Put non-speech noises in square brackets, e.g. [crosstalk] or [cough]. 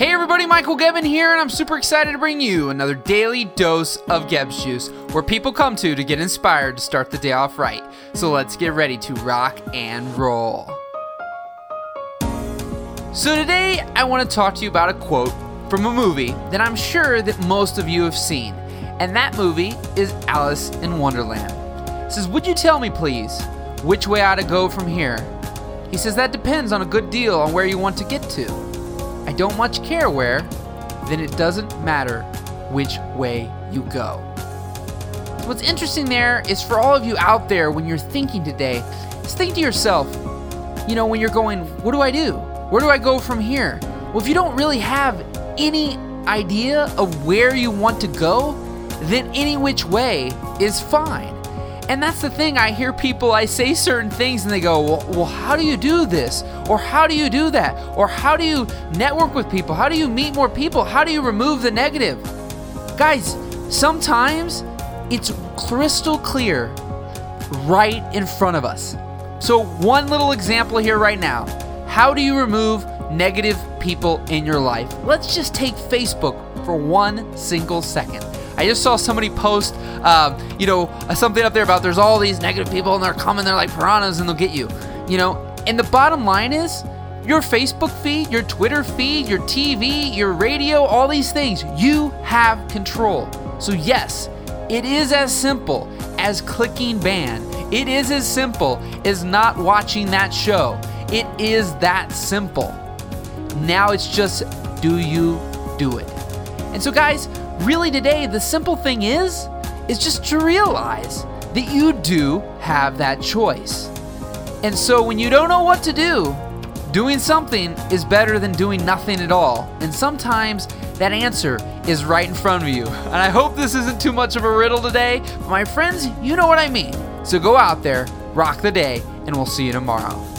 Hey everybody, Michael Gevin here, and I'm super excited to bring you another daily dose of Gebbs Juice, where people come to to get inspired to start the day off right. So let's get ready to rock and roll. So today I want to talk to you about a quote from a movie that I'm sure that most of you have seen, and that movie is Alice in Wonderland. It says, "Would you tell me, please, which way I ought to go from here?" He says that depends on a good deal on where you want to get to. I don't much care where, then it doesn't matter which way you go. What's interesting there is for all of you out there when you're thinking today, just think to yourself, you know, when you're going, what do I do? Where do I go from here? Well, if you don't really have any idea of where you want to go, then any which way is fine. And that's the thing. I hear people, I say certain things and they go, well, well, how do you do this? Or how do you do that? Or how do you network with people? How do you meet more people? How do you remove the negative? Guys, sometimes it's crystal clear right in front of us. So, one little example here right now. How do you remove negative people in your life? Let's just take Facebook for one single second. I just saw somebody post, um, you know, something up there about there's all these negative people and they're coming, they're like piranhas and they'll get you, you know. And the bottom line is, your Facebook feed, your Twitter feed, your TV, your radio, all these things, you have control. So, yes, it is as simple as clicking ban. It is as simple as not watching that show. It is that simple. Now it's just do you do it? And so, guys, really today, the simple thing is, is just to realize that you do have that choice. And so when you don't know what to do, doing something is better than doing nothing at all. And sometimes that answer is right in front of you. [laughs] And I hope this isn't too much of a riddle today, but my friends, you know what I mean. So go out there, rock the day, and we'll see you tomorrow.